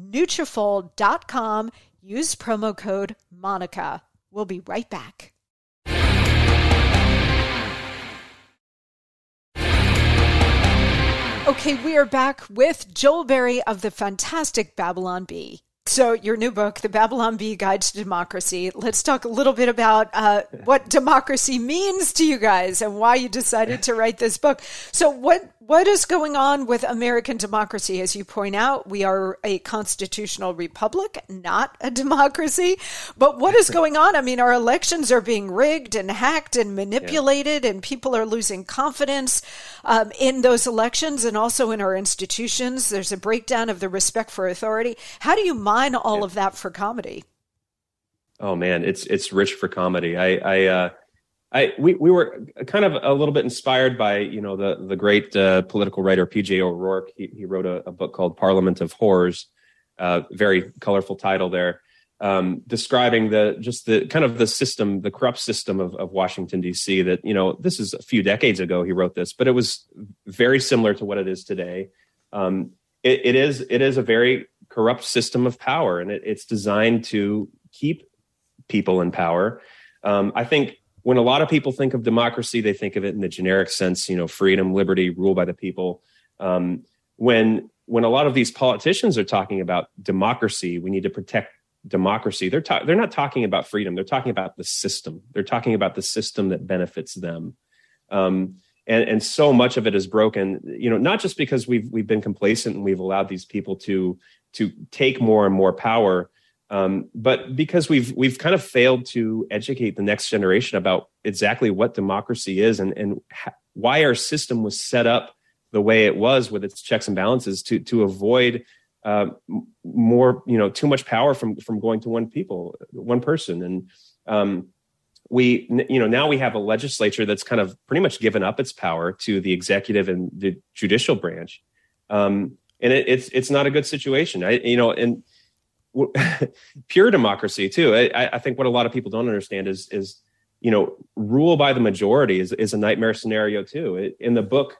Nutrafol.com. Use promo code MONICA. We'll be right back. Okay, we are back with Joel Berry of the fantastic Babylon Bee. So, your new book, The Babylon Bee Guide to Democracy. Let's talk a little bit about uh, what democracy means to you guys and why you decided to write this book. So, what what is going on with American democracy? As you point out, we are a constitutional republic, not a democracy. But what is going on? I mean, our elections are being rigged and hacked and manipulated, yeah. and people are losing confidence um, in those elections and also in our institutions. There's a breakdown of the respect for authority. How do you mine all yeah. of that for comedy? Oh man, it's it's rich for comedy. I I uh, I we we were kind of a little bit inspired by you know the the great uh, political writer P.J. O'Rourke. He he wrote a, a book called Parliament of Whores, uh, very colorful title there, um, describing the just the kind of the system, the corrupt system of, of Washington D.C. That you know this is a few decades ago he wrote this, but it was very similar to what it is today. Um, it, it is it is a very corrupt system of power, and it, it's designed to keep people in power. Um, I think when a lot of people think of democracy, they think of it in the generic sense, you know, freedom, liberty, rule by the people. Um, when when a lot of these politicians are talking about democracy, we need to protect democracy. They're ta- they're not talking about freedom. They're talking about the system. They're talking about the system that benefits them. Um, and and so much of it is broken. You know, not just because we've we've been complacent and we've allowed these people to to take more and more power, um, but because we've we've kind of failed to educate the next generation about exactly what democracy is and and ha- why our system was set up the way it was with its checks and balances to to avoid uh, more you know too much power from from going to one people one person. And um, we you know now we have a legislature that's kind of pretty much given up its power to the executive and the judicial branch. Um, and it, it's it's not a good situation. I you know and pure democracy too. I, I think what a lot of people don't understand is is you know rule by the majority is, is a nightmare scenario too. In the book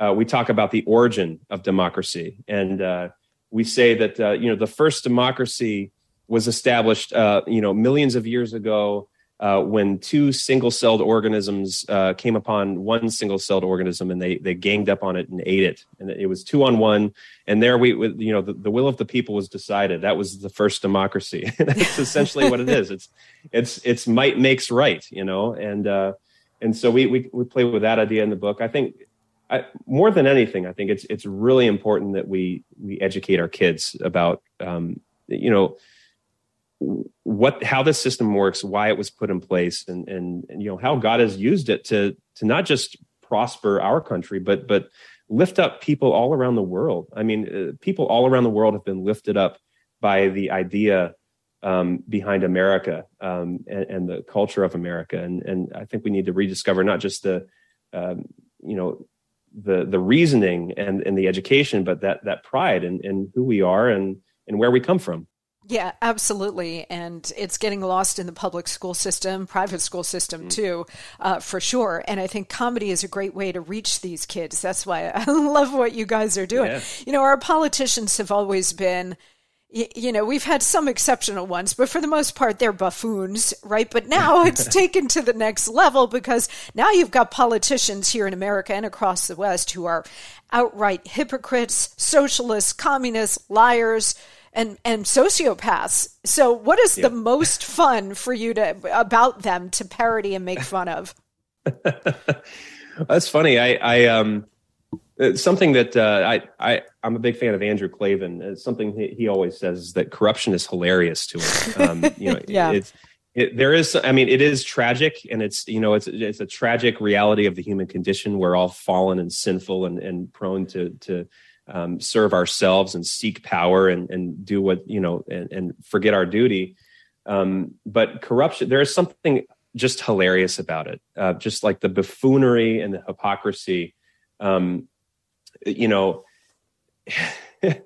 uh, we talk about the origin of democracy. And uh, we say that uh, you know the first democracy was established uh, you know millions of years ago uh, when two single-celled organisms uh, came upon one single-celled organism and they they ganged up on it and ate it. And it was two on one. And there we you know the, the will of the people was decided. That was the first democracy. That's essentially what it is. It's it's it's might makes right you know? And uh, and so we, we we play with that idea in the book. I think I, more than anything i think it's it's really important that we we educate our kids about um, you know what how this system works, why it was put in place, and, and and you know how God has used it to to not just prosper our country, but but lift up people all around the world. I mean, uh, people all around the world have been lifted up by the idea um, behind America um, and, and, the culture of America, and and I think we need to rediscover not just the um, you know the the reasoning and and the education, but that that pride and and who we are and and where we come from. Yeah, absolutely. And it's getting lost in the public school system, private school system mm. too, uh, for sure. And I think comedy is a great way to reach these kids. That's why I love what you guys are doing. Yeah. You know, our politicians have always been you know, we've had some exceptional ones, but for the most part, they're buffoons, right? But now it's taken to the next level because now you've got politicians here in America and across the West who are outright hypocrites, socialists, communists, liars, and and sociopaths. So, what is the most fun for you to about them to parody and make fun of? That's funny. I, I um, something that uh, I, I, I'm a big fan of Andrew Klavan. It's something he, he always says is that corruption is hilarious to him. Um, you know, yeah. it's it, there is. I mean, it is tragic, and it's you know, it's it's a tragic reality of the human condition. We're all fallen and sinful and and prone to to um, serve ourselves and seek power and, and do what you know and, and forget our duty. Um, but corruption there is something just hilarious about it. Uh, just like the buffoonery and the hypocrisy um, you know the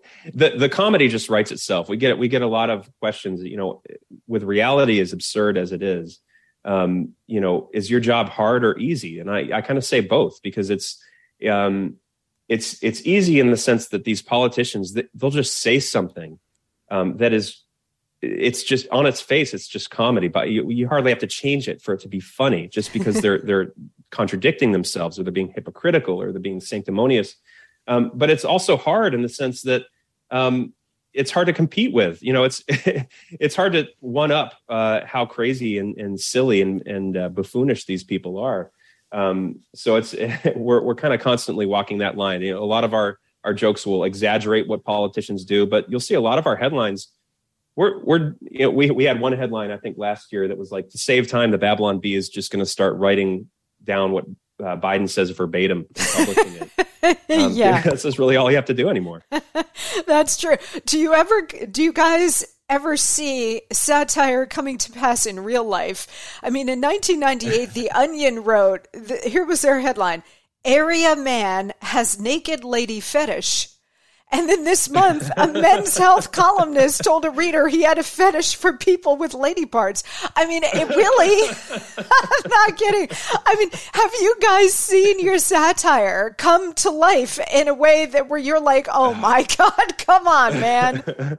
the comedy just writes itself. We get we get a lot of questions you know with reality as absurd as it is um, you know is your job hard or easy? And i i kind of say both because it's um, it's it's easy in the sense that these politicians they'll just say something um, that is it's just on its face it's just comedy but you, you hardly have to change it for it to be funny just because they're they're contradicting themselves or they're being hypocritical or they're being sanctimonious. Um, but it's also hard in the sense that um, it's hard to compete with you know it's it's hard to one up uh, how crazy and, and silly and, and uh, buffoonish these people are um, so it's we're we're kind of constantly walking that line. You know, a lot of our our jokes will exaggerate what politicians do, but you'll see a lot of our headlines. We're we're you know, we we had one headline I think last year that was like to save time, the Babylon Bee is just going to start writing down what uh, Biden says verbatim and publishing it. Um, yeah, that's just really all you have to do anymore. that's true. Do you ever? Do you guys ever see satire coming to pass in real life. I mean, in 1998, The Onion wrote, the, here was their headline Area Man has naked lady fetish. And then this month, a men's health columnist told a reader he had a fetish for people with lady parts. I mean, it really, I'm not kidding. I mean, have you guys seen your satire come to life in a way that where you're like, oh my God, come on, man?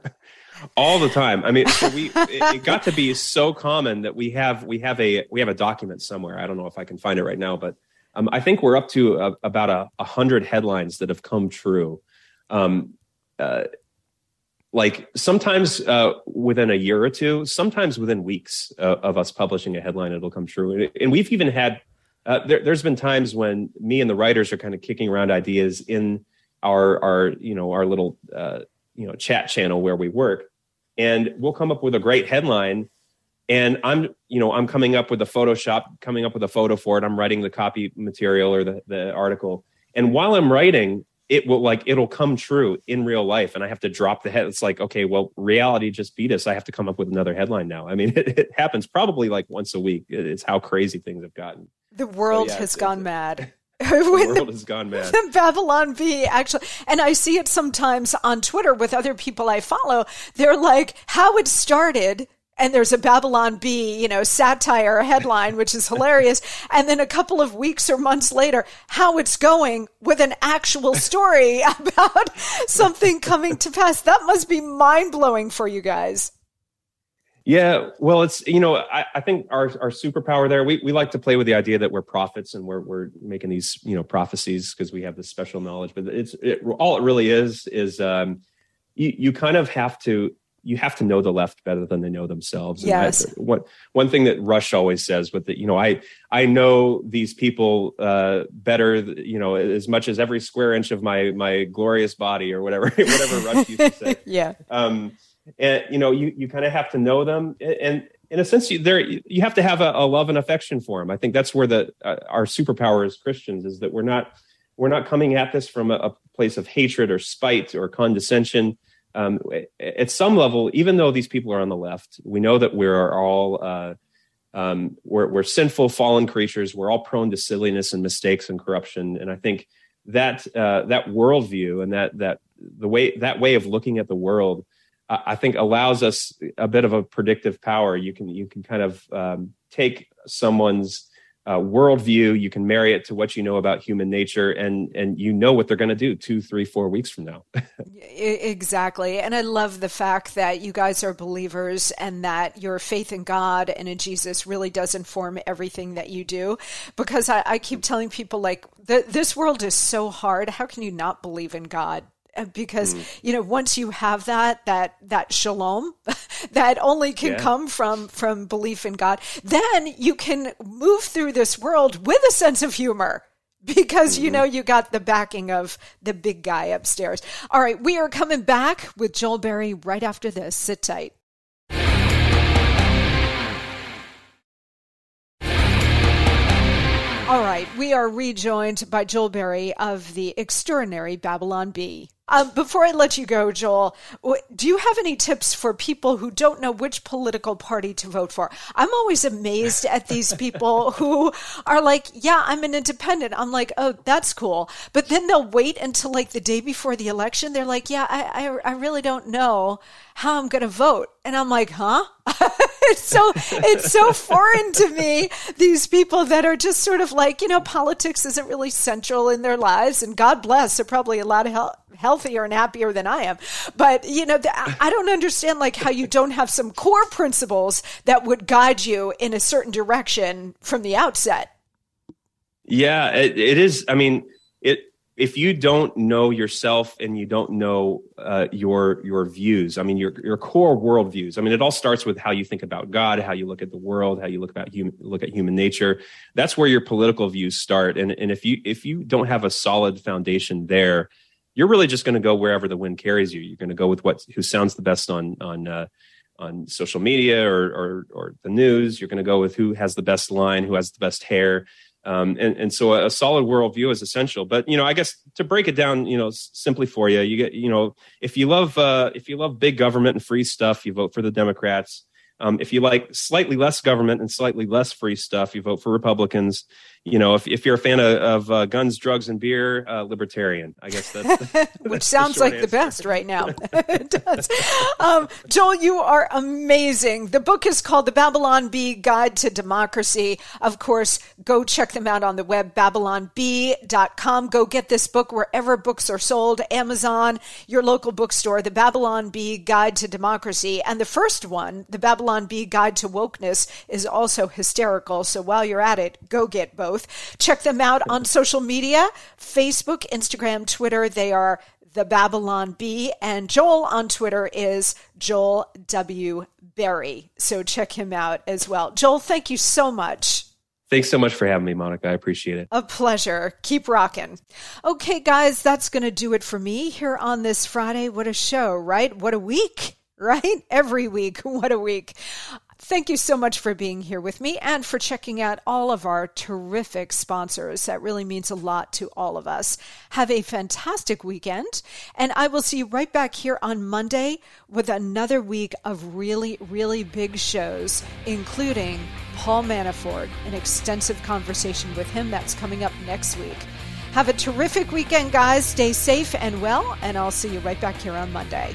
all the time. I mean, so we it, it, got to be so common that we have we have a we have a document somewhere. I don't know if I can find it right now, but um, I think we're up to a, about a, a, hundred headlines that have come true. Um, uh, like sometimes uh, within a year or two, sometimes within weeks uh, of us publishing a headline, it'll come true. And we've even had uh, there, has been times when me and the writers are kind of kicking around ideas in our our you know our little uh, you know chat channel where we work and we'll come up with a great headline. And i'm you know i'm coming up with a photoshop coming up with a photo for it. I'm writing the copy material or the, the article. And while i'm writing it will like it'll come true in real life and i have to drop the head. It's like okay well reality just beat us. I have to come up with another headline now. I mean it, it happens probably like once a week. It's how crazy things have gotten. The world so, yeah, has gone mad the world has gone mad. The Babylon Bee actually, and I see it sometimes on Twitter with other people I follow. They're like, how it started and there's a Babylon Bee, you know, satire headline, which is hilarious. and then a couple of weeks or months later, how it's going with an actual story about something coming to pass. That must be mind blowing for you guys. Yeah, well, it's you know, I, I think our our superpower there. We we like to play with the idea that we're prophets and we're we're making these you know prophecies because we have this special knowledge. But it's it, all it really is is um, you you kind of have to you have to know the left better than they know themselves. Yes. And one one thing that Rush always says with the, you know, I I know these people uh, better, you know, as much as every square inch of my my glorious body or whatever whatever Rush used to say. yeah. Um, and you know, you you kind of have to know them, and in a sense, you, there you have to have a, a, love and affection for them. I think that's where the uh, our superpower as Christians is that we're not we're not coming at this from a, a place of hatred or spite or condescension um, at some level, even though these people are on the left, we know that we're all uh, um, we're, we're, sinful, fallen creatures. We're all prone to silliness and mistakes and corruption. And I think that uh, that worldview and that that the way that way of looking at the world, I think, allows us a bit of a predictive power. You can you can kind of um, take someone's uh, worldview. You can marry it to what you know about human nature, and and you know what they're going to do two, three, four weeks from now. exactly, and I love the fact that you guys are believers, and that your faith in God and in Jesus really does inform everything that you do. Because I, I keep telling people, like, this world is so hard. How can you not believe in God? Uh, because mm. you know once you have that that that shalom that only can yeah. come from from belief in god then you can move through this world with a sense of humor because mm-hmm. you know you got the backing of the big guy upstairs all right we are coming back with joel berry right after this sit tight All right, we are rejoined by Joel Berry of the extraordinary Babylon Bee. Um, before I let you go, Joel, do you have any tips for people who don't know which political party to vote for? I'm always amazed at these people who are like, yeah, I'm an independent. I'm like, oh, that's cool. But then they'll wait until like the day before the election. They're like, yeah, I, I, I really don't know how I'm going to vote. And I'm like, huh? it's so, it's so foreign to me. These people that are just sort of like, you know, politics isn't really central in their lives. And God bless, they're probably a lot healthier and happier than I am. But, you know, I don't understand like how you don't have some core principles that would guide you in a certain direction from the outset. Yeah, it, it is. I mean, it, if you don't know yourself and you don't know uh, your your views, I mean your your core worldviews. I mean, it all starts with how you think about God, how you look at the world, how you look about human look at human nature. That's where your political views start. And and if you if you don't have a solid foundation there, you're really just going to go wherever the wind carries you. You're going to go with what who sounds the best on on uh, on social media or, or, or the news. You're going to go with who has the best line, who has the best hair, um, and and so a, solid worldview is essential. But you know, I guess to break it down, you know, simply for you, you get you know, if you love uh, if you love big government and free stuff, you vote for the Democrats. Um, if you like slightly less government and slightly less free stuff, you vote for Republicans you know, if, if you're a fan of, of uh, guns, drugs, and beer, uh, libertarian. I guess that's, that's which sounds the like answer. the best right now. it does. Um, Joel, you are amazing. The book is called The Babylon Bee Guide to Democracy. Of course, go check them out on the web, babylonbee.com. Go get this book wherever books are sold, Amazon, your local bookstore, The Babylon Bee Guide to Democracy. And the first one, The Babylon Bee Guide to Wokeness, is also hysterical. So while you're at it, go get both both. Check them out on social media Facebook, Instagram, Twitter. They are the Babylon Bee. And Joel on Twitter is Joel W. Berry. So check him out as well. Joel, thank you so much. Thanks so much for having me, Monica. I appreciate it. A pleasure. Keep rocking. Okay, guys, that's going to do it for me here on this Friday. What a show, right? What a week, right? Every week. What a week. Thank you so much for being here with me and for checking out all of our terrific sponsors. That really means a lot to all of us. Have a fantastic weekend, and I will see you right back here on Monday with another week of really, really big shows, including Paul Manafort, an extensive conversation with him that's coming up next week. Have a terrific weekend, guys. Stay safe and well, and I'll see you right back here on Monday.